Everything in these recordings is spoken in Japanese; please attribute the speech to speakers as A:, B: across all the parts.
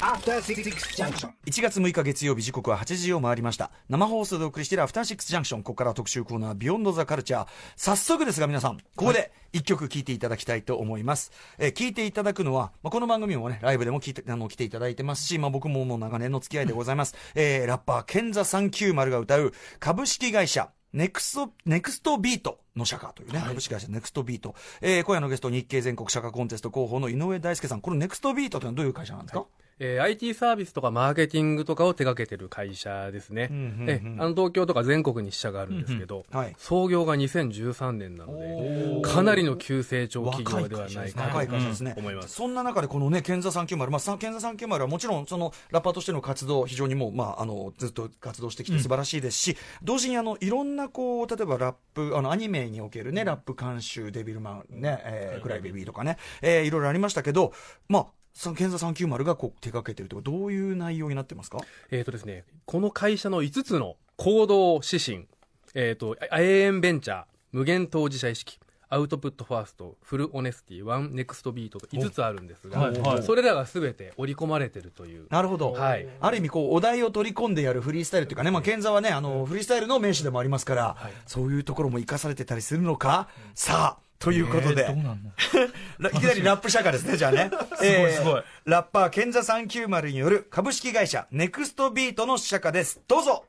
A: After Six Junction.
B: 1月6日月曜日時刻は8時を回りました。生放送でお送りしている After Six Junction ここからは特集コーナー Beyond the Culture 早速ですが皆さんここで1曲聴いていただきたいと思います、えー聞いていただくのは、まあ、この番組もねライブでも聞いてあの来ていただいてますし、まあ、僕ももう長年の付き合いでございます、えーラッパーケンザ390が歌う株式会社ネクスト、ネクストビートの社歌というね、株式会社ネクストビート。えー今夜のゲスト、日経全国社歌コンテスト広報の井上大輔さん。このネクストビートというのはどういう会社なんですか、
C: えー IT サービスとかマーケティングとかを手掛けてる会社ですね、
B: んうんうん。
C: えあの東京とか全国に支社があるんですけど、
B: はい。
C: 創業が2013年なのでかなりの急成長企業ではないかと
B: 会社ですね。
C: 思います、
B: そんな中でこのね、ケンザ390、まあ、さケンザ390はもちろん、その、ラッパーとしての活動、非常にもう、まあ、あの、ずっと活動してきて素晴らしいですし、同時にあの、いろんなこう、例えばラップ、あの、アニメにおけるね、ラップ監修、デビルマンね、えー、クライベビーとかね、えー、いろいろありましたけど、まあ、さケンザ390がこう手掛けてるとどういう内容になってますか？
C: えーとですね、この会社の5つの行動指針、えー、と永遠ベンチャー無限当事者意識 Output First Full Honesty One ネクストビートと5つあるんですが、
D: はいはい。
C: それらが全て織り込まれてるという。
B: なるほど。
C: はい。
B: ある意味、こう、お題を取り込んでやるフリースタイルっていうかね、まあ、ケンザはね、あの、フリースタイルの名手でもありますから、そういうところも生かされてたりするのか、さあ、ということで、
D: えー
B: いきなりラップ社歌ですね、じゃあね。す
D: ごいすごい
B: ラッパー、ケンザ390による株式会社、ネクストビートの社歌です。どうぞ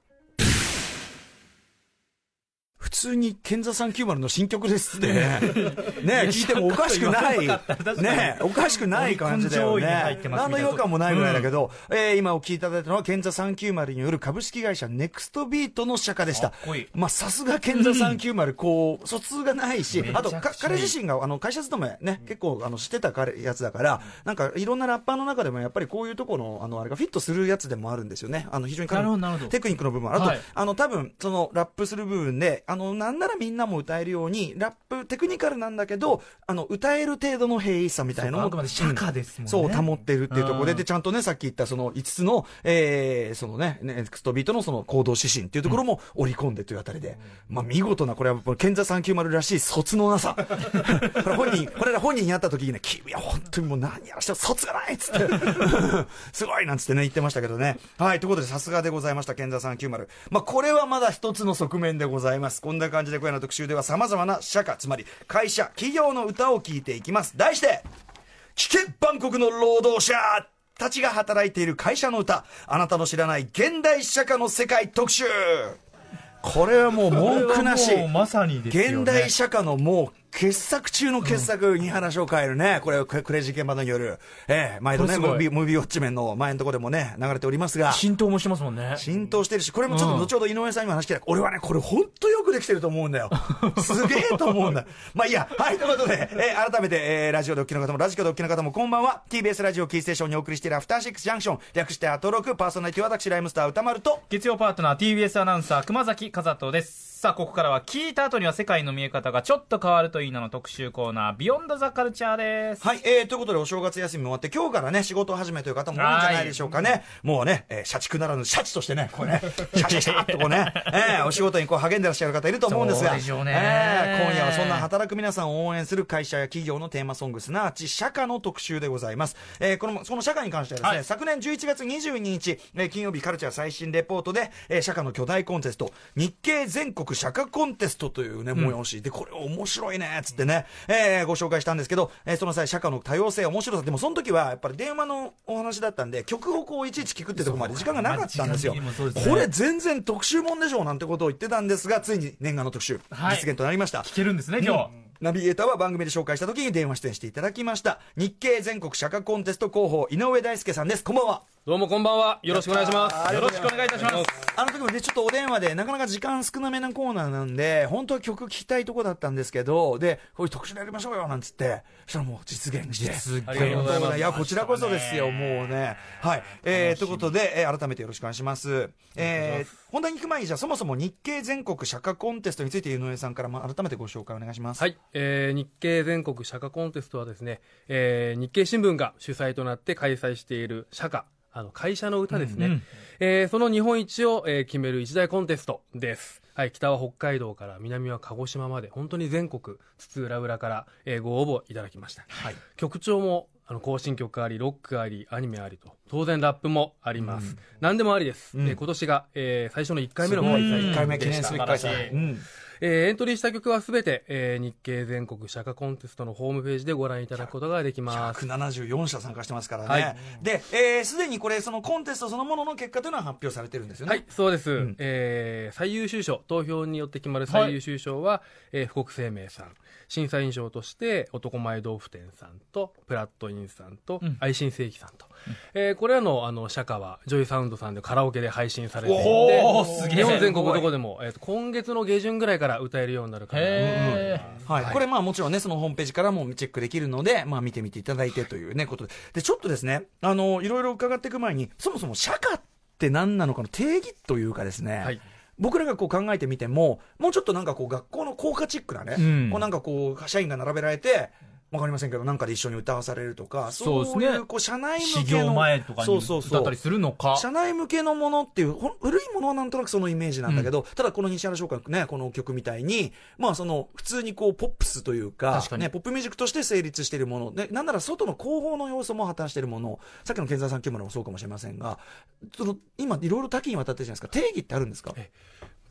B: 普通に、ケンザ390の新曲ですって。ね。ね聞いてもおかしくない。ねおかしくない感じだよね。何の違和感もないぐらいだけど、えー今お聞きいただいたのは、ケンザ390による株式会社、ネクストビートの社歌でした。まあ、さすがケンザ390、こう、疎通がないし、あと、彼自身が、あの、会社勤めね、結構、あの、してた彼やつだから、なんか、いろんなラッパーの中でも、やっぱりこういうところの、あの、あれがフィットするやつでもあるんですよね。あの、非常にテクニックの部分。あと、
D: はい。
B: あの、多分、その、ラップする部分で、あの、なんならみんなも歌えるように、ラップ、テクニカルなんだけど、あの、歌える程度の平易さみたいなのを
D: あくまですもんね
B: そう、保ってるっていうところで、
D: うん
B: で、ちゃんとね、さっき言ったその5つの、えー、そのね、ネクストビートのその行動指針っていうところも織り込んでというあたりで、まあ見事な、これは、ケンザ390らしい卒のなさ。これ本人、これら本人に会った時にね、君は本当にもう何やらしても卒がないっつって、すごいなんつってね、言ってましたけどね。はい、ということでさすがでございました、ケンザ390。まあこれはまだ一つの側面でございます。こんな感じで今夜の特集では様々な社会、つまり会社、企業の歌を聴いていきます。題して、聞けバンコクの労働者たちが働いている会社の歌。あなたの知らない現代社会の世界特集。これはもう文句なし。
D: まさにですよね。
B: 現代社会のもう傑作中の傑作、二原翔会るね、これ、ククレイジーケンバンドによる、ええ毎度ね、ムービー、ムービーウォッチメンの前のところでもね、流れておりますが、
D: 浸透もしてますもんね。
B: 浸透してるし、これもちょっと後ほど井上さんにも話聞いた俺はね、これ本当よくできてると思うんだよ。すげえと思うんだ。まあいいや、はい、ということで、えー改めて、えーラジオでお聞きの方も、ラジコでお聞きの方も、こんばんは。TBS ラジオキーステーションにお送りしているアフターシックスジャンクション、略してアトロク、パーソナリティは私、ライムスター歌丸と、
D: 月曜パートナー TBS アナウンサー熊崎和人ですさあここからは聞いた後には世界の見え方がちょっと変わるといいなの特集コーナービヨンドザカルチャーです。
B: はい、えー、ということでお正月休みも終わって、今日からね、仕事始めという方も多いんじゃないでしょうかね。もうね、えー社畜ならぬシャチとしてね、これね、シャチシャッとこうね、えーお仕事にこう励んでらっしゃる方いると思うんですが、
D: そうでしょうね。
B: えー今夜はそんな働く皆さんを応援する会社や企業のテーマソング、すなわち社歌の特集でございます。えーこの、その社歌に関してはですね、
D: はい。
B: 昨年11月22日、えー金曜日カルチャー最新レポートで、えー社歌の巨大コンテスト、日経全国社歌コンテストというね、催し、で、これ面白いね、つってね、えーご紹介したんですけど、えーその際、社歌の多様性、面白さ、でもその時はやっぱり電話のお話だったんで、曲をこういちいち聞くってとこまで時間がなかったんですよ。
D: ね
B: これ全然特集もんでしょうなんてことを言ってたんですが、ついに念願の特集、
D: はい
B: 実現となりました。
D: 聞けるんですね今日、
B: ナビゲーターは番組で紹介した時に電話出演していただきました。日経全国社歌コンテスト広報、井上大輔さんです。こんばんは。
C: どうもこんばんはよろしくお願いします
D: よろしくお願いいたします
B: あの時もね、ちょっとお電話で、なかなか時間少なめなコーナーなんで、本当は曲聴きたいとこだったんですけど、で、こういう特集でやりましょうよ、なんつって、そしたらもう実現して。
D: 実現
C: ありがとうございます
B: いや、こちらこそですよ、もうね。はい。えー、ということで、えー改めてよろしくお願いします。えー、本題に行く前に、じゃあそもそも日経全国社歌コンテストについて井上さんから、まあ、改めてご紹介お願いします。
C: はい、えー日経全国社歌コンテストはですね、えー日経新聞が主催となって開催している社歌あの会社の歌ですね、
D: うんうん。
C: えーその日本一を、えー決める一大コンテストです。はい、北は北海道から南は鹿児島まで本当に全国津々浦々から、えーご応募いただきました、
B: はい。
C: 曲調もあの、行進曲あり、ロックあり、アニメありと、当然ラップもあります。何でもありです。
B: うん。
C: えー今年が、えー最初の1回目の
B: すごい
C: 開催
B: 1回目記念すべきうん
C: えーエントリーした曲はすべて、えー日経全国釈迦コンテストのホームページでご覧いただくことができます。
B: 174社参加してますからね。
C: はい
B: で、えーすでにこれ、そのコンテストそのものの結果というのは発表されてるんですよね。
C: はい、そうです、
B: ん
C: えー最優秀賞、投票によって決まる最優秀賞は、えー富国生命さん。審査員賞として、男前豆腐店さんと、プラットインさんと、
D: うん
C: 愛心正規さんと。えーこれらの、あの、社歌は、ジョイサウンドさんでカラオケで配信されていて、日本全国どこでも、えーと今月の下旬ぐらいから歌えるようになるかなと思い
D: へ
C: ます。
B: はい、これまあもちろんね、そのホームページからもチェックできるので、まあ見てみていただいてというね、ことで。で、ちょっとですね、あの、いろいろ伺っていく前に、そもそも社歌って何なのかの定義というかですね、
C: はい。
B: 僕らがこう考えてみても、もうちょっとなんかこう学校の校歌チックなね、
D: うん。
B: こうなんかこう、社員が並べられて、わかりませんけど、なんかで一緒に歌わされるとか、
D: そうですね。
B: いうこう社内向
D: 始
B: けの。
D: 業前とかに
B: そうそうそう
D: だったりするのか。
B: 社内向けのものっていう、古いものはなんとなくそのイメージなんだけど、ただこの西原商会ね、この曲みたいに、まあその、普通にこう、ポップスというか、
D: 確かに。
B: ね、ポップミュージックとして成立しているもの、ね、なんなら外の広報の要素も果たしているもの、さっきの健在さん9もそうかもしれませんが、その、今いろいろ多岐にわたってるじゃないですか、定義ってあるんですか？
C: え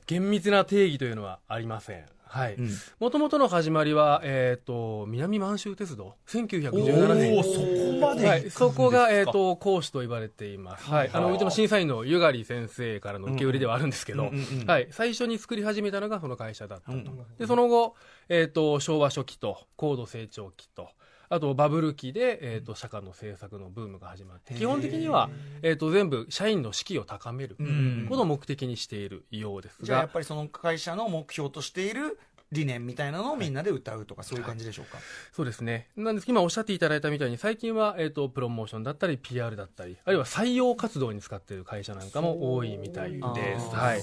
C: 厳密な定義というのはありません。はい
B: うん。
C: もともとの始まりは、えっ、と、南満州鉄道、1917年
D: おーそこまで
C: はい、そこが、えっ、と、講師と言われています。はい。あの、うちの審査員のゆがり先生からの受け売りではあるんですけど、
B: うんうんうんうん
C: はい。最初に作り始めたのがその会社だったと。
B: うん
C: で、その後、えっ、と、昭和初期と、高度成長期と、あと、バブル期で、えっ、と、社会の政策のブームが始まって、基本的には、えっ、と、全部、社員の士気を高める、
B: ん
C: ことを目的にしているようですが
B: じゃあやっ、ぱりその会社の目標としている理念みたいなのをみんなで歌うとか、そういう感じでしょうか？
C: そうですね。なんです今おっしゃっていただいたみたいに、最近は、えっ、と、プロモーションだったり、PR だったり、あるいは採用活動に使っている会社なんかも多いみたいです。はい。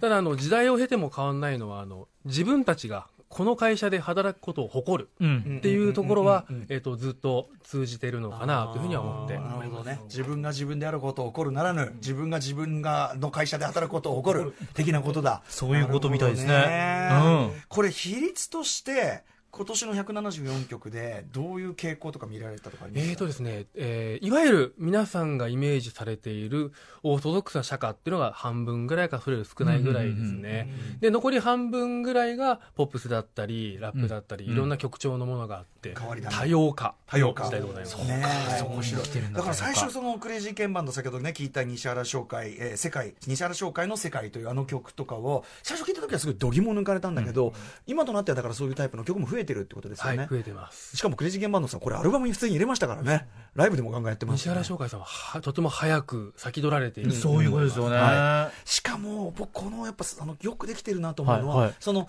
C: ただ、あの、時代を経ても変わんないのは、あの、自分たちがこの会社で働くことを誇る
D: うん
C: っていうところはえっ、と、ずっと通じてるのかなというふうには思って
B: なるほどね。自分が自分であることを誇るならぬ、自分が自分がの会社で働くことを誇る的なことだ。
D: そういうことみたいですね
B: ね
D: うん
B: これ比率として、今年の174曲でどういう傾向とか見られたとかありますか？
C: えーとですね、えーいわゆる皆さんがイメージされているオーソドックスな社歌っていうのが半分ぐらいかそれより少ないぐらいですね。で、残り半分ぐらいがポップスだったり、ラップだったり、
D: うん。
C: いろんな曲調のものがあって、
B: 変わり種。
C: 多様化
B: 多様化。
C: の時代でございます。
B: ねえ。
D: そこ知ってるんだ
B: だから最初そのクレイジーケンバンド先ほどね聞いた西原商会、えー世界西原商会の世界というあの曲とかを最初聞いた時はすごい度肝抜かれたんだけど、今となってはだからそういうタイプの曲も増えてるってことですよ
C: はい、
B: ね、
C: 増えてます。
B: しかもクレイジーケンバンドさんこれアルバムに普通に入れましたからねライブでもガンガンやってます
C: 西原商会さんははとても早く先取られている。
D: そういうことですよね、
B: はしかも僕このやっぱあのよくできてるなと思うのは、
D: はいはい。
B: その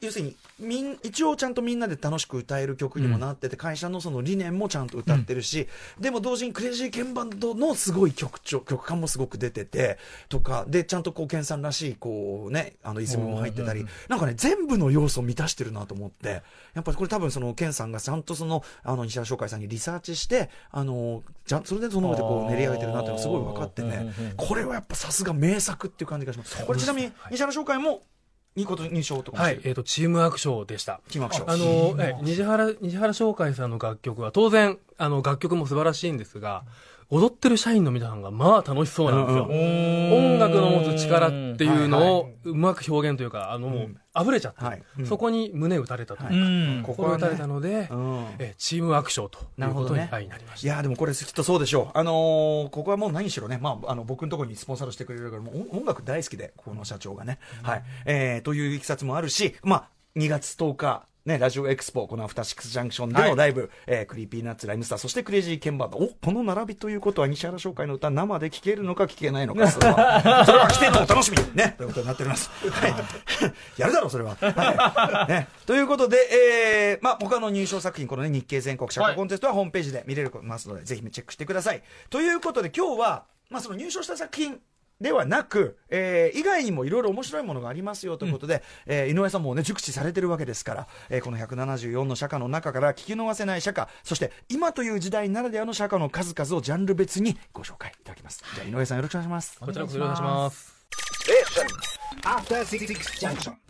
B: 要するにみん一応ちゃんとみんなで楽しく歌える曲にもなってて、会社のその理念もちゃんと歌ってるし、でも同時にクレイジーケンバンドのすごい曲調曲感もすごく出ててとかでちゃんとこうケンさんらしいこうねあのイズムも入ってたり、なんかね全部の要素を満たしてるなと思ってやっぱりこれ多分そのケンさんがちゃんとそのあの西原商会さんにリサーチしてあのじゃそれでその上でこう練り上げてるなっていうのがすごい分かってね。
D: うんうんうん
B: これはやっぱさすが名作っていう感じがします。これちなみに西原商会もいいこと認証とかも
C: はい、えっ、と、チームワークショーでした。
B: チームアクション
C: あの、え西原、西原商会さんの楽曲は、当然、あの、楽曲も素晴らしいんですが、踊ってる社員の皆さんが、まあ楽しそうなんですよ。音楽の持つ力っていうのをうまく表現というか、あの、もう溢れちゃって、
B: はい。うん。
C: そこに胸打たれたというか、心打たれたので、
B: うん。
C: えチームワークショーということに、
B: ね。
C: はい、なりました。
B: いやーでもこれきっとそうでしょう、あのーここはもう何しろね、まあ、あの僕のところにスポンサードしてくれるからもう音音楽大好きでこの社長がね、はい。えー、といういきさつもあるし、まあ、2月10日ね、ラジオエクスポ、この After Six Junction でのライブ、えークリーピーナッツ、ライムスター、そしてクレイジーケンバンド。お、この並びということは西原商会の歌生で聴けるのか聴けないのか、それは、それは来てのお楽しみにね、ということになっております。はい。やるだろう、それは。はい。ね。ということで、えー、まあ、他の入賞作品、このね、日経全国社会コンテストはホームページで見れるますので、ぜひチェックしてください。ということで、今日は、まあ、その入賞した作品、ではなく、えー以外にもいろいろ面白いものがありますよということで、えー井上さんもね、熟知されてるわけですから、えーこの174の社歌の中から聞き逃せない社歌、そして今という時代ならではの社歌の数々をジャンル別にご紹介いただきます。じゃあ井上さんよろしくお願いします。
C: こちらこそお願いします。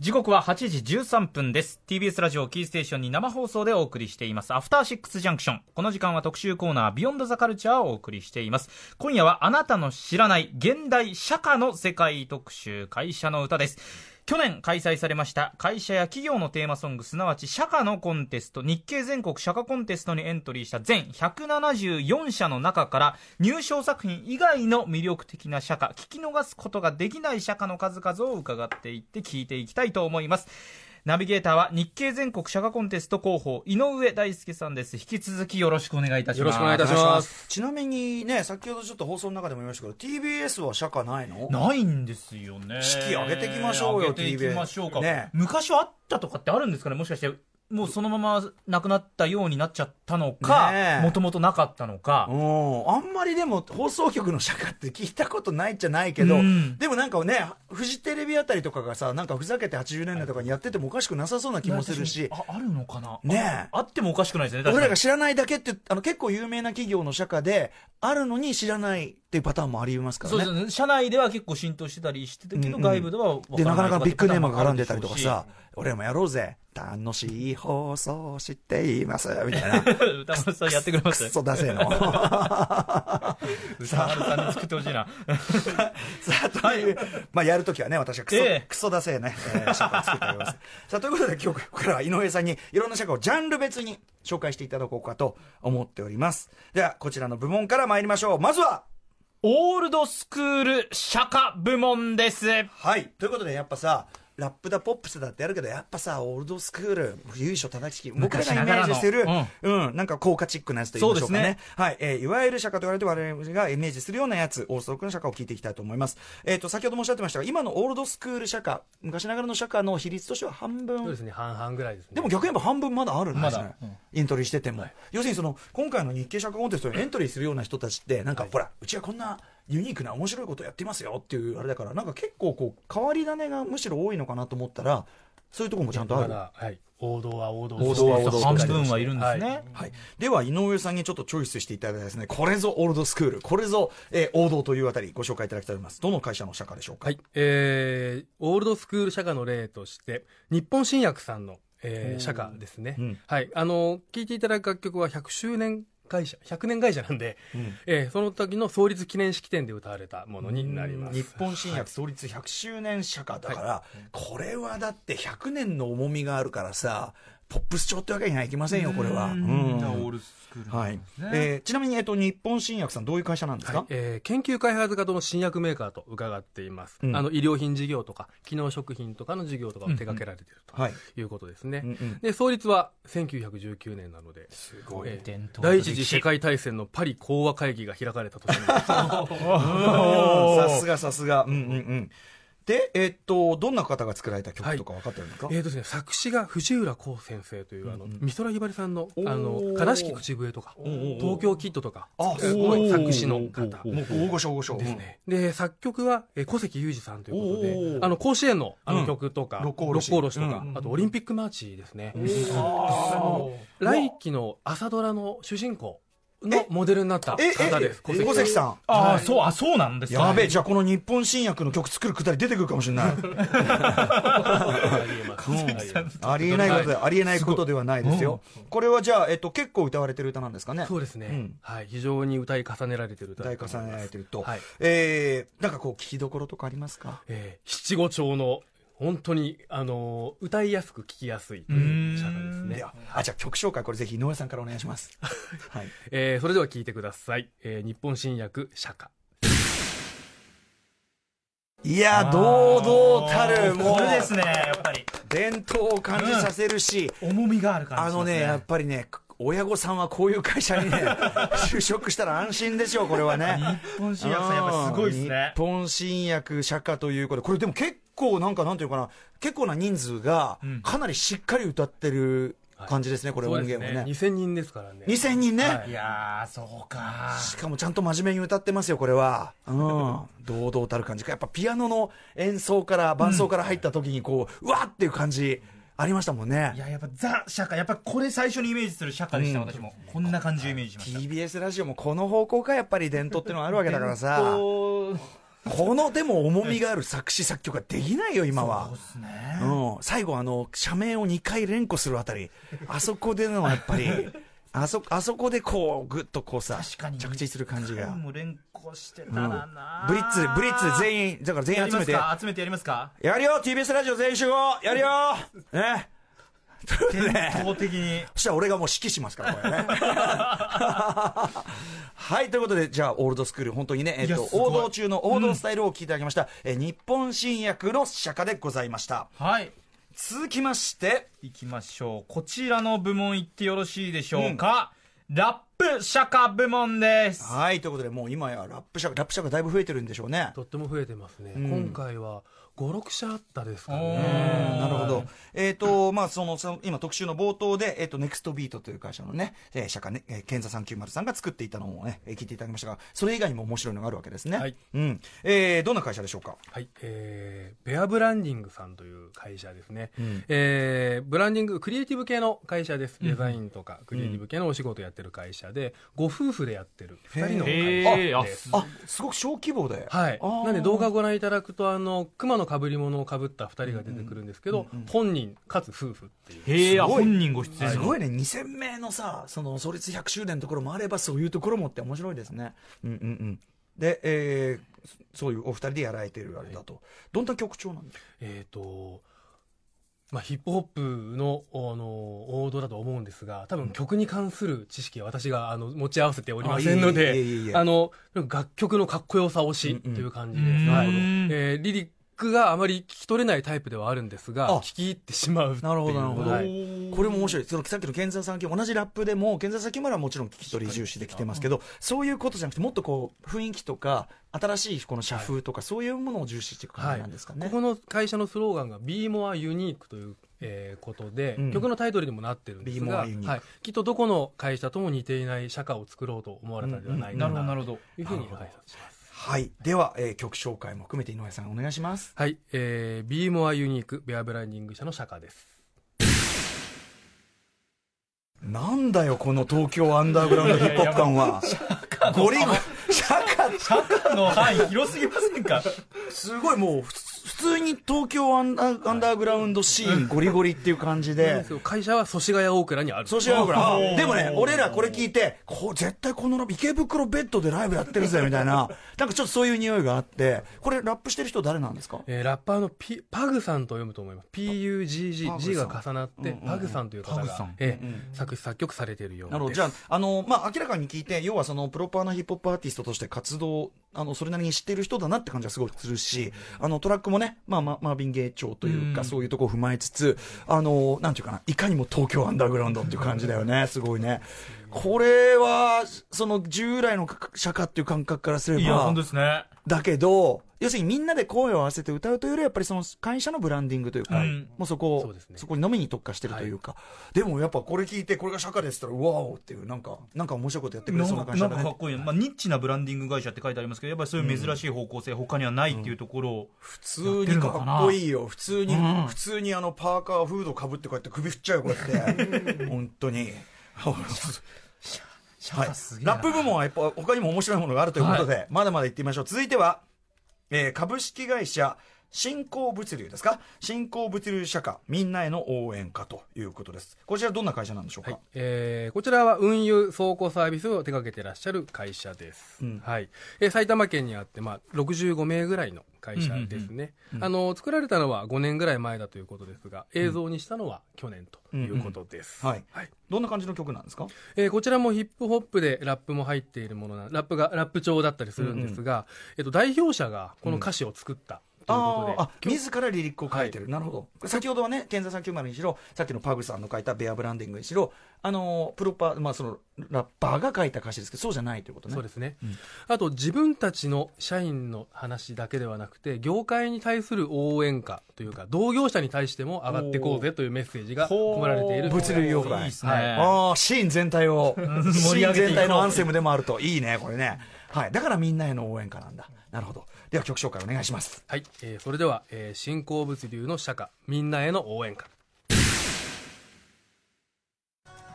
D: 時刻は8時13分です。TBS ラジオキーステーションに生放送でお送りしています。アフターシックスジャンクションこの時間は特集コーナービヨンドザカルチャーをお送りしています。今夜はあなたの知らない現代社会の世界特集会社の歌です。去年開催されました会社や企業のテーマソングすなわち社歌のコンテスト日経全国社歌コンテストにエントリーした全174社の中から入賞作品以外の魅力的な社歌聞き逃すことができない社歌の数々を伺っていって聞いていきたいと思います。ナビゲーターは日経全国社歌コンテスト広報井上大輔さんです。引き続きよろしくお願いいたします。
C: よろしくお願いいたします。
B: ちなみにね、先ほどちょっと放送の中でも言いましたけど、TBS は社歌ないの？
D: ないんですよね。
B: 式上げていきましょうよ
D: 上げていきましょうか、
B: TBS ね。
D: 昔はあったとかってあるんですかね？もしかしてもうそのままなくなったようになっちゃったのかもともとなかったのか、
B: うん、あんまりでも放送局の社歌って聞いたことないじゃないけど、
D: うん。
B: でもなんかね、フジテレビあたりとかがさ、なんかふざけて80年代とかにやっててもおかしくなさそうな気もするし、
D: ああるのかな？
B: ねえ。
D: ああってもおかしくないですね
B: 俺らが知らないだけって、あの結構有名な企業の社歌で、あるのに知らないっていうパターンもありますからね。
D: そうですね社内では結構浸透してたりしてたけど、
B: うんうん
D: 外部では分からない
B: で、なかなかビッグネームが絡んでたりとか
D: あ
B: さ、俺らもやろうぜ。楽しい放送しています。みたいな。
D: 歌丸さんやってくれましたよ
B: そ出せえの。
D: 歌丸さんに作ってほしいな
B: さあ、という、まあ、やるときはね、私はクソ、
D: ええ
B: クソ出せね、えー、社会を作ってあげます。さあ、ということで、今日からは井上さんに、いろんな社会をジャンル別に紹介していただこうかと思っております。では、こちらの部門から参りましょう。まずは、
D: オールドスクール釈迦部門です
B: はい。ということで、やっぱさ、ラップだ、ポップスだってやるけど、やっぱさ、オールドスクール、由緒正しき、僕らがイメージしてる、
D: 昔なが
B: うん、なんか効果チックなやつと言いましょうかね。
D: そうですね
B: はい。えーいわゆる社会と言われて我々がイメージするようなやつ、オールドスクールの社会を聞いていきたいと思います。えっ、と、先ほどもおっしゃってましたが、今のオールドスクール社会、昔ながらの社会の比率としては半分。
C: そうですね半々ぐらいですね
B: でも逆に言えば半分まだあるんですね。
D: まだうん
B: エントリーしてても。要するにその、今回の日経社会コンテストにエントリーするような人たちって、なんか、ほら、うちはこんなユニークな面白いことやってますよっていうあれだから、なんか結構こう、変わり種がむしろ多いのかなと思ったら、そういうところもちゃんとある。
C: まだはい。王道は王道
B: 王道は王道
D: 半分はいるんですね、
C: はい。
B: はい、では井上さんにちょっとチョイスしていただいたですねこれぞオールドスクールこれぞ、えー王道というあたりご紹介いただきたいと思います。どの会社の社歌でしょうか、
C: はい、えー、オールドスクール社歌の例として日本新薬さんの、え
B: おー。
C: ー、社歌ですね、
B: うん。
C: はい。あの聴いていただく楽曲は100周年会社100年会社なんで、
B: うん。
C: えーその時の創立記念式典で歌われたものになります。
B: 日本新薬創立100周年社歌だから、これはだって100年の重みがあるからさポップス調ってわけにはいきませんよこれは、ちなみに、えっと、日本新薬さんどういう会社なんですか、
C: はい。えー研究開発型の新薬メーカーと伺っています、
B: うん。
C: あの医療品事業とか機能食品とかの事業とかを手掛けられていると
B: はい。
C: いうことですね、
B: うんうん。
C: で創立は1919年なのです
B: ご
C: えー
D: 伝統
C: 第一次世界大戦のパリ講和会議が開かれた年に
B: さすがさすが。うんうんうんでえっとどんな方が作られた曲とか分かってるんですか、
C: えーとですね、作詞が藤浦光先生という、あの美空ひばりさんの「あの悲しき口笛」とか
B: ー「
C: 東京キッド」とか
B: あ
C: すごい作詞の方
B: もう大御所大御所。
C: ですね、で作曲はえー小関裕二さんということであの甲子園のあ
B: うん。
C: の曲とか、
B: 六甲おろし。
C: とか、
B: うん。
C: あとオリンピックマーチですね、
D: あ
C: 来期の朝ドラの主人公のモデルになった
B: え？え
C: 方です。
B: え？小関さん。
D: あーそうあそうなんですか
B: やべえじゃあこの日本新薬の曲作るくだり出てくるかもしれない。
C: ありえ
B: ないことで、ありえないことではないですよ。これはじゃあ、えっと、結構歌われてる歌なんですかね？
C: そうですね、
B: うん。
C: はい、非常に歌い重ねられてる歌います。
B: ねられてると。
C: はい。
B: えー、なんかこう、聞きどころとかありますか？
C: えー七五調の本当に、あのー歌いやすく聞きやすいという社歌ですね。
B: では、あ、じゃあ曲紹介、これぜひ井上さんからお願いします。はい。
C: えーそれでは聞いてください、えー日本新薬社歌
B: いや、堂々たる、もう
D: こ、れですねやっぱり。
B: 伝統を感じさせるし、
D: 重みがある感じ
B: あのね、やっぱりね、親御さんはこういう会社にね、就職したら安心でしょう、これはね。
D: 日本新薬さんやっぱすごいですね
B: 日本新薬社歌ということで、これでも結構なんかなんていうのかな、結構な人数が
D: うん
B: かなりしっかり歌ってる感じですね、これ音源はね。
C: 2000人ですからね
B: 2000人ね。
C: はい
D: いやーそうか
B: しかもちゃんと真面目に歌ってますよ、これは。うん。堂々たる感じ。やっぱピアノの演奏から、伴奏から入った時にこう、うわーっていう感じ、ありましたもんね
D: い。ややっぱザ社会やっぱこれ最初にイメージする社会でした、
B: うん
D: 私もこんな感じをイメージしました
B: TBS ラジオもこの方向か、やっぱり伝統っていうのがあるわけだからさ。このでも重みがある作詞作曲ができないよ、今は。
D: そうですね。
B: うん、最後あの、社名を2回連呼するあたり、あそこでのやっぱり、あそ、あそこでこう、ぐっとこうさ、着地する感じが。
D: も連呼してたらな、
B: ブリッツ、ブリッツ全員、だから全員集めて、
D: か集めてやりますか？
B: やるよ !TBS ラジオ全員集合やるよ ね？ということでね
D: 法的に。
B: そしたら俺がもう指揮しますから、これね。はい、ということで、じゃあ、オールドスクール、本当にね、えっ、と、王道中の王道スタイルを聞いていただきました、えー日本新薬の釈迦でございました。
D: はい。
B: 続きまして、
D: いきましょう。こちらの部門言ってよろしいでしょうか、ラップ釈迦部門です。
B: はい、ということで、もう今やラップ社、ラップ社がだいぶ増えてるんでしょうね。
C: とっても増えてますね、
B: ん
C: 今回は56社あったですか
D: お
C: ね
D: ー
B: なるほど。えっ、と、まあ、その、その、今特集の冒頭で、えっ、と、ネクストビートという会社のね、えー、社ね、えー、ケンザ390さんが作っていたのをね、えー聞いていただきましたが、それ以外にも面白いのがあるわけですね。
C: はい。
B: うん。えー、どんな会社でしょうか？
C: はい、えー、ベアブランディングさんという会社ですね、
B: ん。
C: えーブランディングクリエイティブ系の会社です、デザインとかクリエイティブ系のお仕事やってる会社で、ご夫婦でやってる2人の会社です。
B: あ、すごく小規模で。
C: はい。なんで動画をご覧いただくとあの熊の被り物をかぶった2人が出てくるんですけど、本人かつ夫婦っていう。
D: へえ、あ
B: すごい。
D: 本人ご出演。
B: すごいね、2000名のさ、その創立100周年のところもあれば、そういうところもって面白いですね。うんうんうん。で、えー、そそういうお二人でやられてるあれだと。どんな曲調なんですか？
C: えっ、と、まあ、ヒップホップのあの王道だと思うんですが多分曲に関する知識は私があの持ち合わせておりませんのであの楽曲のかっこよさ推しという感じです、
D: うん。
C: はい。
D: うん
C: えーリリックがあまり聞き取れないタイプではあるんですが
B: あ。
C: 聞き入ってしまうっていう。
B: なるほどなるほど。
C: はい。
B: これも面白い。そのさっきの健在さん同じラップでも、健在さんはもちろん聞き取り重視できてますけど、そういうことじゃなくて、もっとこう、雰囲気とか、新しいこの社風とか、そういうものを重視していく感じなんですかね。
C: ここの会社のスローガンが「Be More Unique」という、えーことで、
B: うん。
C: 曲のタイトルにもなってるんですが、はい、きっとどこの会社とも似ていない社会を作ろうと思われたのではないか
D: な。るほど、な
C: な
D: るほど。
C: というふうに拝察します。
B: はい。では、えー曲紹介も含めて井上さんお願いします。
C: はい、えー、Be More Unique ベアブランディング社の社歌です。
B: なんだよ、この東京アンダーグラウンドヒップホップ感は。ゴリゴリ、社会
D: 釈迦の範囲広すぎませんか？
B: すごいもう、普通に東京アンダーグラウンドシーンゴリゴリっていう感じで
C: 会社は祖師ヶ谷大倉にある。
B: そうしようか
D: おー
B: な。でもね、俺らこれ聞いて、こう、絶対このラ池袋ベッドでライブやってるぜ、みたいな。なんかちょっとそういう匂いがあって、これラップしてる人誰なんですか？
C: えーラッパーのピパグさんと読むと思います。PUGG、G が重なって、パグさんという方がえー作詞作曲されているようです。
B: なるほど。じゃあ、あの、まあ、明らかに聞いて、要はその、プロパーなヒップホップアーティストとして活動、あの、それなりに知っている人だなって感じがすごいするし、あの、トラックもね、まあ、まあ、マービン芸調というか、
D: うん
B: そういうところを踏まえつつ、あの、なんていうかな、いかにも東京アンダーグラウンドっていう感じだよね。すごいね。これは、その、従来の社会っていう感覚からすれ
D: いや、
B: ば
D: 本当、ですね。
B: だけど、要するにみんなで声を合わせて歌うというよりはやっぱりその会社のブランディングというか、
D: うん。
B: もうそこを
C: そうですね。
B: そこに飲みに特化してるというか、でもやっぱこれ聞いてこれが社会ですって言ったらうわおっていうなんかなんか面白いことやってくれそうな会
D: なん
B: 社だね
D: かかっこいい、まあ、ニッチなブランディング会社って書いてありますけどやっぱりそういう珍しい方向性、他にはないっていうところを、
B: 普通にかっこいいよ。普通に、普通にあのパーカーフードかぶってこうやって首振っちゃうよこうやって。本当に はい、ラップ部門はやっぱ他にも面白いものがあるということで、まだまだ行ってみましょう。続いては、えー株式会社新興物流ですか？新興物流社歌みんなへの応援歌ということです。こちらどんな会社なんでしょうか、
C: はい。えーこちらは運輸倉庫サービスを手掛けてらっしゃる会社です、
B: うん。
C: はい。えー埼玉県にあって、まあ、65名ぐらいの会社ですね、あの作られたのは5年ぐらい前だということですが映像にしたのは去年ということです、
B: はい。
C: はい。
B: どんな感じの曲なんですか？
C: えーこちらもヒップホップでラップも入っているものなラップがラップ調だったりするんですが、えっと、代表者がこの歌詞を作ったということで、
B: あ自らリリックを書いてる、なるほど。先ほどはね健在390にしろさっきのパグさんの書いたベアブランディングにしろあのープロパまあそのラッパーが書いた歌詞ですけどそうじゃないということね。
C: そうですね、あと自分たちの社員の話だけではなくて業界に対する応援歌というか同業者に対しても上がっていこうぜというメッセージが込められている。
B: 物流業界。
D: いいですね、
C: はい。
B: ああシーン全体を。シーン全体のアンセムでもあると。いいねこれね。はい。だからみんなへの応援歌なんだ。なるほどでは曲紹介お願いします。
C: はい、えーそれでは、えー新興物流の社歌みんなへの応援歌。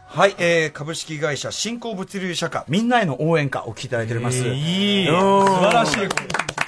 B: はい、えー、株式会社新興物流社歌みんなへの応援歌お聞きいただいております、
D: いい、
B: うん
D: 素晴らしい。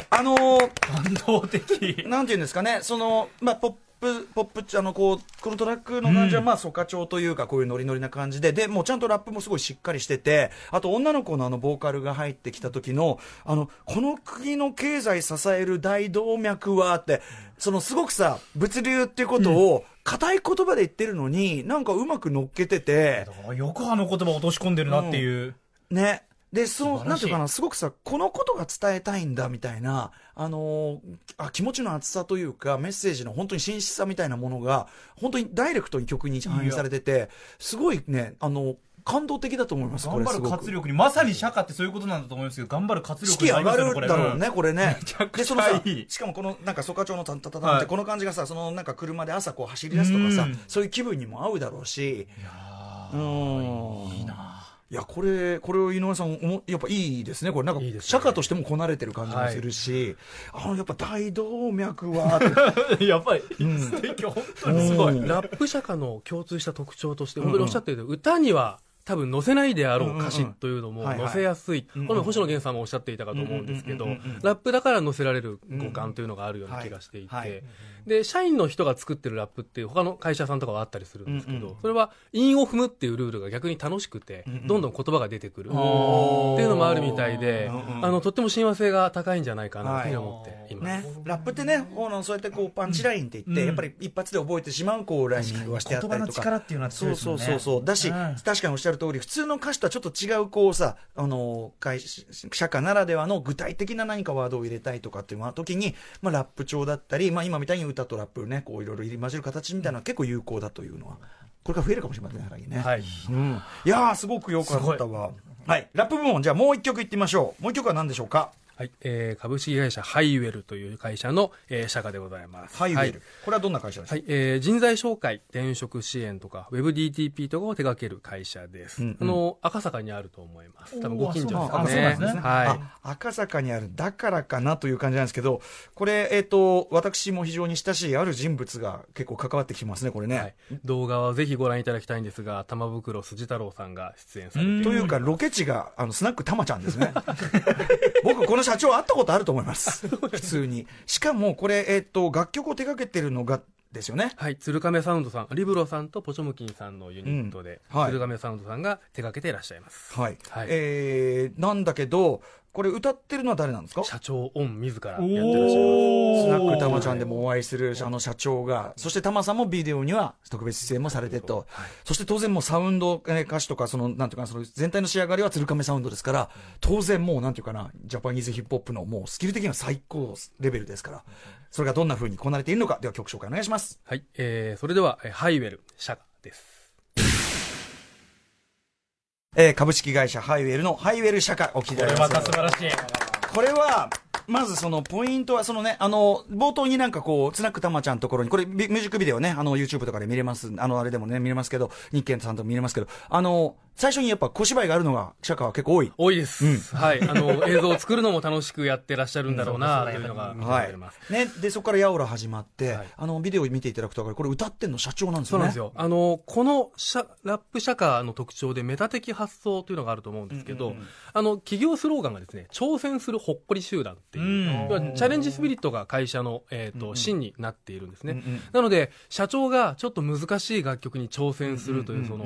B: あのー
D: 感動的。
B: なんていうんですかね、その、まあ、ポップ、ポップ、あの、こう、このトラックの感じは、まあ、ソカ調というか、こういうノリノリな感じで、で、もうちゃんとラップもすごいしっかりしてて、あと、女の子のあの、ボーカルが入ってきた時の、あの、この国の経済支える大動脈は、って、その、すごくさ、物流っていうことを、硬い言葉で言ってるのに、なんかうまく乗っけてて、
D: よくあの言葉落とし込んでるなっていう。
B: ね。で、その、なんていうかな、すごくさ、このことが伝えたいんだみたいな、あのーあ、気持ちの厚さというか、メッセージの本当に真摯さみたいなものが、本当にダイレクトに曲に反映されてて、すごいね、あの、感動的だと思います、こ
D: 頑張る。活力に、まさに釈迦ってそういうことなんだと思いますけど、頑張る活
B: 士
D: 力に
B: 上が。るだろうね、これね。で、そのしかもこの、なんか、ソカ町のタンタタタンって、
D: はい
B: この感じがさ、その、なんか車で朝こう走り出すとかさ
D: うん、
B: そういう気分にも合うだろうし、うん。
D: いいな。
B: いや、これ、これを井上さん、おもやっぱいいですね。これ。なんか釈迦としてもこなれてる感じもするし、あの、やっぱ大動脈は、
D: やっぱり、素敵、本当にすごい。
B: うん。
C: ラップ釈迦の共通した特徴として、本当におっしゃってるように歌には多分載せないであろう歌詞というのも
B: はいはい
C: 載せやすい。
B: うん
C: これも星野源さんもおっしゃっていたかと思うんですけど
B: うんうんうんうん、
C: ラップだから載せられる五感というのがあるような気がしてい
B: はい。はい。
C: て、で、社員の人が作ってるラップって他の会社さんとかはあったりするんですけ
B: うんうん、
C: どそれは韻を踏むっていうルールが逆に楽しくて
B: うんうん、
C: どんどん言葉が出てくる。っていうのもあるみたいで、あの、とっても親和性が高いんじゃないかなと思っています。
B: ね、ラップってね、このそうやってこうパンチラインって言って、
D: うん。
B: やっぱり一発で覚えてしまうこうライミングがしてあったりとか。
D: っていうのは
B: そうそうそうそう。だし、
D: うん。
B: 確かにおっしゃる通り、普通の歌詞とはちょっと違う、こうさ、あの、会社歌ならではの具体的な何かワードを入れたいとかっていう時に、まあ、ラップ調だったり、まあ、今みたいに歌とラップね、こういろいろ入り混じる形みたいなのは結構有効だというのは、これから増えるかもしれませんね、さらにね。
C: はい。
B: うん。いやー、すごく良かったわ。はい。ラップ部門、じゃあもう一曲いってみましょう。もう一曲は何でしょうか？
C: はい、えー株式会社ハイウェルという会社の、えー社歌でございます。
B: ハイウェル。
C: はい
B: これはどんな会社ですか？
C: はい、えー人材紹介、転職支援とか、WebDTP とかを手掛ける会社です。
B: うんうん
C: あの、赤坂にあると思います。多分ご近所です
B: あ
C: かね。
B: ね。
C: はい。
B: あ赤坂にある、だからかなという感じなんですけど、これ、えっ、と、私も非常に親しいある人物が結構関わってきてますね、これね。
C: はい、動画はぜひご覧いただきたいんですが、玉袋筋太郎さんが出演されて
B: というか、ロケ地が、あの、スナックたまちゃんですね。僕、この社長会ったことあると思います。普通に。しかも、これ、えっ、と、楽曲を手掛けてるのが、ですよね。
C: はい、鶴亀サウンドさん、リブロさんとポチョムキンさんのユニットで、
B: うんはい
C: 鶴亀サウンドさんが手掛けていらっしゃいます。
B: はい。
C: はい
B: えー、なんだけど、これ歌ってるのは誰なんですか？
C: 社長オン自らやってらっしゃいます。
B: スナックたまちゃんでもお会いするあの社長が、そしてたまさんもビデオには特別出演もされてと、そして当然もうサウンド、えー歌詞とか、その、なんていうかな、その全体の仕上がりは鶴亀サウンドですから、当然もう、なんていうかな、ジャパニーズヒップホップのもうスキル的には最高レベルですから、それがどんな風にこなれているのか、では曲紹介お願いします。
C: はい、えー、それでは、えーハイウェル、社歌です。
B: えー株式会社ハイウェルのハイウェル社会お聞きいただきます
D: た素晴らしい。
B: これは、まずそのポイントは、そのね、あの、冒頭になんかこう、スナックたまちゃんのところに、これミミュージックビデオね、あの、YouTube とかで見れます、あの、あれでもね、見れますけど、日経さんとも見れますけど、あの、最初にやっぱ小芝居があるのが、社会は結構多い。
C: 多いです。はい。あの、映像を作るのも楽しくやってらっしゃるんだろうな、というのが見て取
B: はい
C: れます。。
B: ね、で、そこからやおら始まって、
C: はい
B: あの、ビデオを見ていただくと、これ歌ってんの社長なんですよね。
C: そうなんですよ。あの、このシャラップ社歌の特徴でメタ的発想というのがあると思うんですけど、あの、企業スローガンがですね、挑戦するほっこり集団っていう、
D: うん。
C: チャレンジスピリットが会社の、えっ、と、芯になっているんですね。
B: うんうん
C: なので、社長がちょっと難しい楽曲に挑戦するという、その、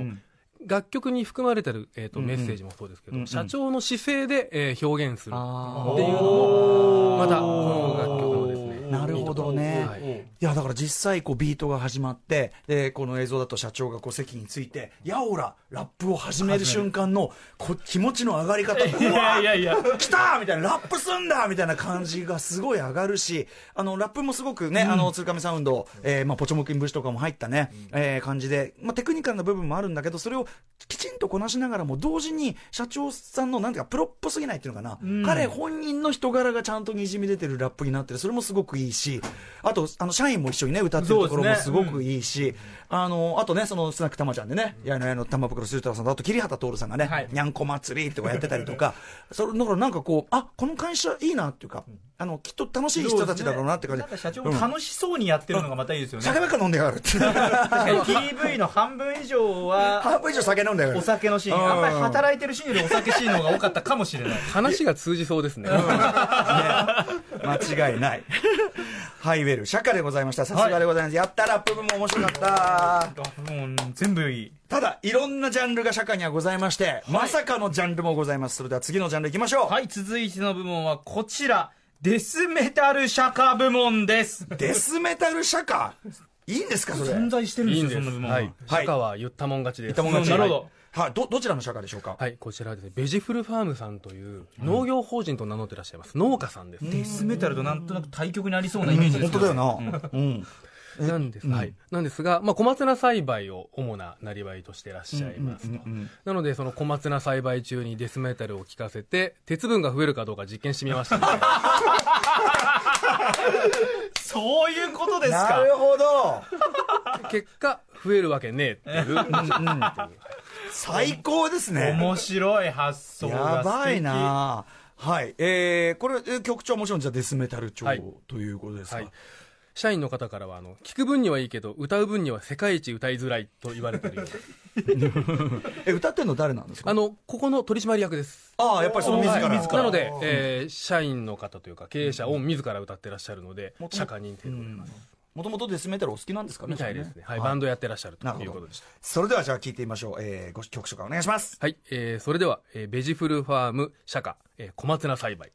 C: 楽曲に含まれてる、えーと
B: うんうん。
C: メッセージもそうですけど、
B: うんうん。
C: 社長の姿勢で、えー表現するっていうのも、また、この楽曲のですね、
B: なるほどね。
C: はい
B: いや、だから実際、こう、ビートが始まって、で、この映像だと社長がこう、席について、ヤオラ、ラップを始める瞬間の、こ気持ちの上がり方、う
D: い
B: わ
D: やいやいや。
B: 来たみたいな、ラップすんだみたいな感じがすごい上がるし、あの、ラップもすごくね、あの、鶴亀サウンド、えーまあ、ポチョモキン節とかも入ったね、えー感じで、まあ、テクニカルな部分もあるんだけど、それをきちんとこなしながらも、同時に、社長さんの、なんていうか、プロっぽすぎないっていうのかな、彼本人の人柄がちゃんとにじみ出てるラップになってる、それもすごくいいし、あと、あの、社員も一緒にね、歌ってるところもすごくいいし、あの、あとね、その、スナックたまちゃんでね、やいのやいの玉袋する太郎さんと、あと、桐畑徹さんがね、
D: はい。
B: にゃんこ祭りとかやってたりとか、それだからなんかこう、あこの会社いいなっていうか、あのきっと楽しい人たちだろうなって感じ。
D: なんか社長も楽しそうにやってるのがまたいいですよね。
B: 酒ばっか飲んでやがるって。
D: 確かに。PV の半分以上は、
B: 半分以上酒飲んでやがる。
D: お。酒のシーン。
B: うん。
D: あんまり働いてるシーンよりお酒シーンの方が多かったかもしれない。
C: 話が通じそうですね。
B: 間違いない。ハイウェル、釈迦でございました。さすがでございます。やったラップ部も面白かった。
D: もう全部いい。
B: ただ、いろんなジャンルが釈迦にはございまして、まさかのジャンルもございます。それでは次のジャンル行きましょう。
D: はい、続いての部門はこちら。デスメタル釈迦部門です。
B: デスメタル釈迦いいんですか、それ？
D: 存在してるんですよ、
C: いいんです。
D: そんな部門は。
C: はい。釈迦は言ったもん勝ちです。
B: 言ったもん勝ち
D: なるほど。
B: はい、ど、どちらの釈迦でしょうか？
C: はい、こちらはですね、ベジフルファームさんという農業法人と名乗ってらっしゃいます。農家さんです。
D: デスメタルとなんとなく対極にありそうなイメージです
B: 本当だよ
D: ね
B: な。うん。
C: なんです、はい。なんですが、まあ、小松菜栽培を主ななりわいとしてらっしゃいますと。なので、その小松菜栽培中にデスメタルを効かせて、鉄分が増えるかどうか実験してみましたので、
D: そういうことですか。
B: なるほど。
C: 結果、増えるわけねえっていう。
B: 最高ですね。
D: 面白い発想が素敵
B: やばいなはい。えー、これ、えー曲調はもちろんじゃあデスメタル調
C: はい
B: ということですか、
C: はい。社員の方からは、あの、聞く分にはいいけど、歌う分には世界一歌いづらいと言われてる。
B: え、歌ってんの誰なんですか？
C: あの、ここの取締役です。
B: ああ、やっぱりその自ら。
C: はいなので、えー社員の方というか経営者を自ら歌ってらっしゃるので、社歌認定でございます。
B: もともとデスメタルお好きなんですかね
C: みたいですね。はい、
B: はい
C: バンドやってらっしゃるということでした。
B: それではじゃあ聞いてみましょう。えー、ご曲紹介お願いします。
C: はい、えー、それでは、えーベジフルファーム社歌、えー小松菜栽培。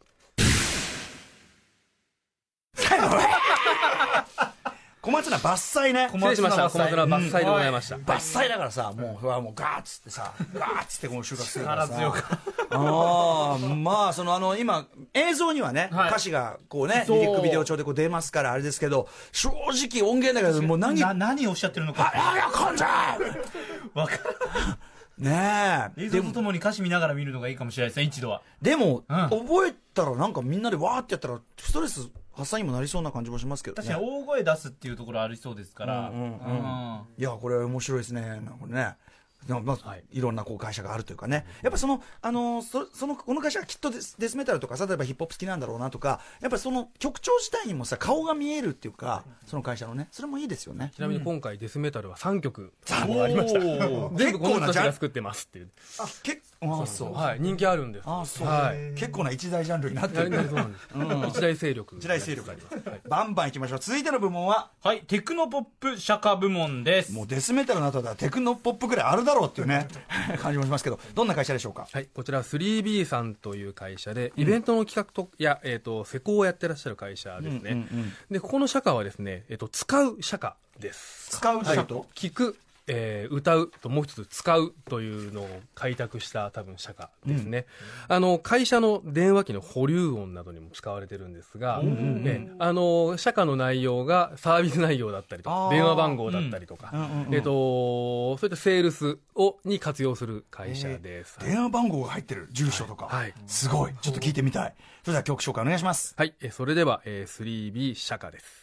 B: 小松菜伐採ね。
D: 小
C: 失礼しました。小松菜伐採でございました。
B: 伐採だからさ、もう、うわもうガーッつってさ、ガーッつってこの収穫するからさ。
D: 力強か
B: ああ、まあ、そのあの、今、映像にはね、
D: はい
B: 歌詞がこうね、リリックビデオ調でこう出ますから、あれですけど、正直音源だけど、もう何、
D: な何をおっしゃってるのか。
B: あやかんじゃ
D: わか
B: ねえ。
D: 映像とともに歌詞見ながら見るのがいいかもしれないですね、一度は。
B: でも、
D: うん
B: 覚えたらなんかみんなでわーってやったら、ストレス発散にもなりそうな感じもしますけどね。
D: 確かに大声出すっていうところありそうですから。
B: うんうんうん
D: うん
B: いや、これ面白いですね。これね。まあ、
C: はい
B: い、ろんなこう会社があるというかね。やっぱその、あのそ、その、この会社はきっとデスデスメタルとか、例えばヒップホップ好きなんだろうなとか、やっぱりその曲調自体にもさ、顔が見えるっていうか、その会社のね、それもいいですよね。
C: ちなみに今回デスメタルは3曲
D: お
C: ありました。
D: ー
C: 全部この人たち
B: 結構なジャン
C: が作ってますっていう。
B: あ、結構、あそう。
C: はい、人気あるんです。
B: あそう、
C: はい。
B: 結構な一大ジャンルになって
C: な
B: る
C: りなりそうなん。一大勢力。
B: 一大勢力あります。バンバン行きましょう。続いての部門は、
D: はい、テクノポップ釈迦部門です。
B: もうデスメタルの後ではテクノポップぐらいあるだろうっていうね、感じもしますけど、どんな会社でしょうか？
C: はい、こちらは 3B さんという会社で、イベントの企画とや、えっ、と、施工をやってらっしゃる会社ですね。
B: うんうんうん
C: で、ここの社歌はですね、えっ、と、使う社歌です。
B: 使うというと、
C: 聞く、えー歌うともう一つ使うというのを開拓した多分社歌ですね、あの会社の電話機の保留音などにも使われてるんですが、えーあの社歌の内容がサービス内容だったりとか電話番号だったりとか、
B: うん。うんうん
C: えっ、とそういったセールスをに活用する会社です、
B: 電話番号が入ってる住所とか、
C: はい
B: すごい。ちょっと聞いてみたい。それでは曲紹介お願いします。
C: はい、えーそれでは、えー 3B 社歌です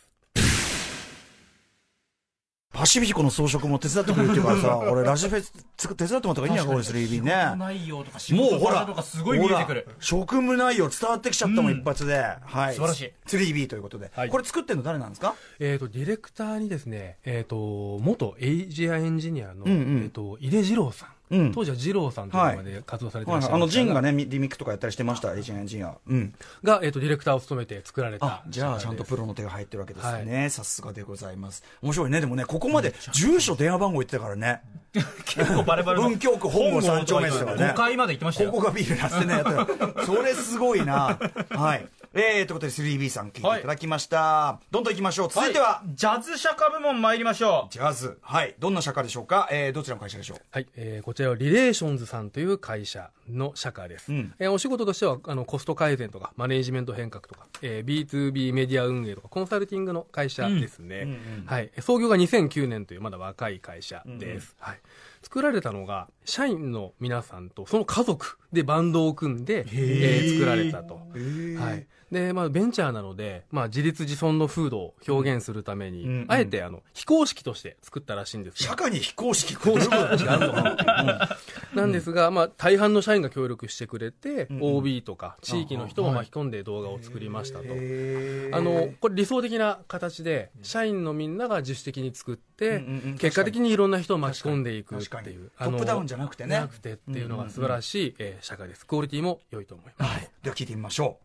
B: パシフィコの装飾も手伝ってくれるっていうからさ 俺ラジフェス手伝ってもらった方がいいんじゃないこれ 3B
D: 仕事
B: ね
D: 内容とか
B: もうほら
D: とかすごい見えてくる。
B: ほら。職務内容伝わってきちゃったもん、一発で。はい。
D: 素晴らしい。
B: 3B ということで、
C: はい。
B: これ作ってるの誰なんですか？
C: えー、とディレクターにですね、えー、と元エイジアエンジニアの、えー、と井出二郎さん、
B: うん。
C: 当時は二郎さんという名前で活動されていらっしゃい
B: あのジンがねミリミックとかやったりしてましたエイジンエンジニアうん。
C: が、えー、とディレクターを務めて作られ
B: あ
C: た
B: じゃあちゃんとプ
C: ロ
B: ロの手が入ってるわけですね、さすがでございます。面白いね。でもねここまで住所電話番号言ってたからね。
D: 結構バレバレの
B: 文京区本郷三丁目ですからね。
D: 5回まで行ってましたよ。
B: ここがビールなってね、それすごいな。はい。えー、ということで 3B さん聞いていただきました。どんどん行きましょう。続いては、
D: ジャズ釈迦部門参りましょう。
B: ジャズ。はい。どんな社会でしょうか？えー、どちらの会社でしょう？
C: はい、えーこちらはリレーションズさんという会社の社歌です、
B: うん。
C: えーお仕事としてはあのコスト改善とかマネージメント変革とか、えー B2B メディア運営とかコンサルティングの会社ですね、
B: うんうん
C: はい、創業が2009年というまだ若い会社です、はい、作られたのが社員の皆さんとその家族でバンドを組んで、えー作られたと、はいでまあ、ベンチャーなので、まあ、自立自尊の風土を表現するために、
B: うんうん。
C: あえてあの非公式として作ったらしいんですが
B: 社会に非公式。公式があるのか
C: なんですが、まあ、大半の社員が協力してくれて、OB とか地域の人も巻き込んで動画を作りましたと。あのこれ理想的な形で社員のみんなが自主的に作って、結果的にいろんな人を巻き込んでいくっていう
B: トップダウンじゃなくてね。
C: なくてっていうのが素晴らしい、えー社会です。クオリティも良いと思います、
B: はい。では聞いてみましょ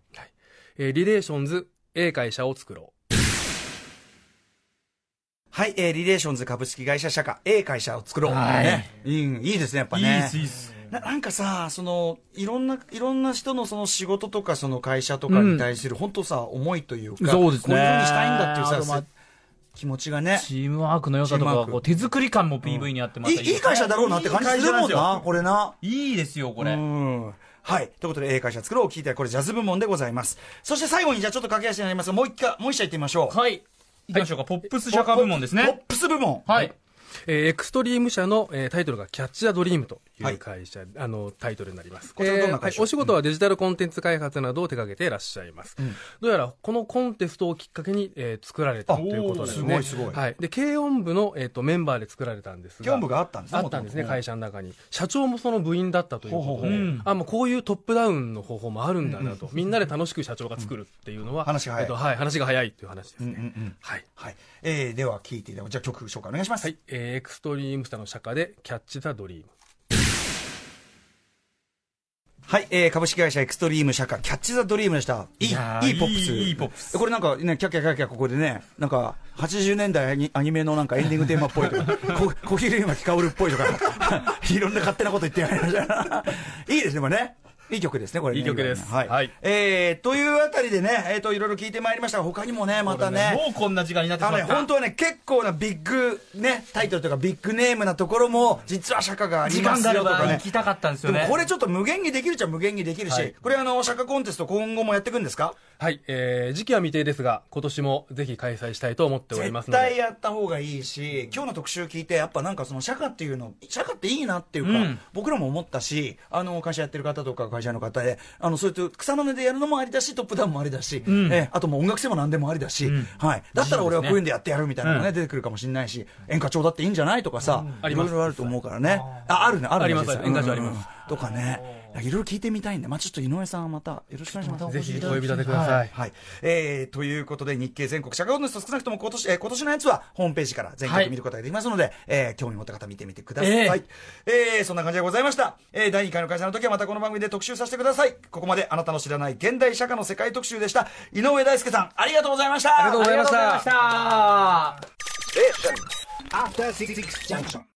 C: えーリレーションズ A 会社を作ろう。
B: はい、えー、リレーションズ株式会社社歌、A 会社を作ろう。
D: はい
B: ね。いい、いいですね、やっぱね。
D: いいです、いいです。
B: ななんかさ、その、いろんな、いろんな人のその仕事とか、その会社とかに対する、本当さ、思いというか、
D: そうですね
B: こういうふうにしたいんだっていうさ、気持ちがね。
D: チームワークの良さとかこう、手作り感も PV にあってまた
B: いいいい会社だろうなって感じするもんな、これな。
D: いいですよ、これ。
B: うん。はい。ということで、A 会社作ろうを聞いて、これジャズ部門でございます。そして最後に、じゃあちょっと駆け足になりますが、もう一回、もう一社行ってみましょう。
D: はい。行きましょうか。ポップス社歌部門です
B: ポッ
D: ね。
B: プス部門。
D: はい。
C: えーエクストリーム社の、えータイトルがキャッチ・ザ・ドリームとい
B: はいう
C: 会社、あのタイトルになります。
B: こちらどんな会社
C: えーはいお仕事はデジタルコンテンツ開発などを手掛けていらっしゃいます。どうやらこのコンテストをきっかけに、えー作られたということですね。
B: すごいすごい
C: はい。で、軽音部の、えー、とメンバーで作られたんですが。
B: 業務があったんですね
C: あったんですね、会社の中に。社長もその部員だったということで、
B: ほうほう
C: あ、もうこういうトップダウンの方法もあるんだなと。みんなで楽しく社長が作るっていうのは、
B: 話が早い
C: えーとはい、話が早いっていう話ですね。
B: うんうんうん
C: はい。
B: はい。えー、では聞いていただこう。じゃあ曲紹介お願いします。
C: はい、えーエクストリームスの社歌で、キャッチ・ザ・ドリーム。
B: はい、えー、株式会社エクストリーム社歌、キャッチザドリームでした。いい、いいポップス。
D: いいポップス
B: これなんかね、キャッキャキャッキャここでね、なんか、80年代アニアニメのなんかエンディングテーマっぽいとか、こ小比類巻薫っぽいとか、いろんな勝手なこと言ってやりました。いいですね、これね。いい曲ですね、これね。
C: いい曲です
B: はい。
C: はい
B: えー、というあたりでね、えっ、と、いろいろ聞いてまいりましたが、他にもね、またね、
D: もうこんな時間になってし
B: あのね、
D: まった。
B: 本当はね、結構なビッグね、タイトルとかビッグネームなところも、実は釈迦がありますよとかね
D: ば行。きたかったんですよね。
B: でもこれちょっと無限にできるっちゃ無限にできるし、
C: はい
B: これあの、釈迦コンテスト今後もやっていくんですか？
C: はい、えー時期は未定ですが、今年もぜひ開催したいと思っております
B: 絶
C: ので。
B: 対やった方がいいし、今日の特集聞いて、やっぱなんかその釈迦っていうの、釈迦っていいなっていうか、
D: うん。
B: 僕らも思ったし、あの、会社やってる方とか会社の方で、あの、そういう草の根でやるのもありだし、トップダウンもありだし、
D: ん。
B: えあともう音楽性も何でもありだし、
D: ん。
B: はい。だったら俺はこういうんでやってやるみたいなのがね、
D: うん。
B: 出てくるかもしれないし、演歌調だっていいんじゃないとかさ、いろいろあると思うからね。あ、あるね、あるね。
C: あります。演歌調あります。
B: とかね。いろいろ聞いてみたいんで、まあちょっと井上さんまたよろしくお願いします。
C: ぜひお呼び立てください。
B: はい。えー、ということで、日経全国社会コンテスト少なくとも今年、えー今年のやつはホームページから全
D: はい
B: 国見ることができますので、えー興味持った方見てみてください。
D: え
B: えーそんな感じでございました。えー第2回の会社の時はまたこの番組で特集させてください。ここまであなたの知らない現代社会の世界特集でした。井上大輔さん、ありがとうございました。
C: ありがとうございました
D: ありがとうございました。
A: After Six Junction.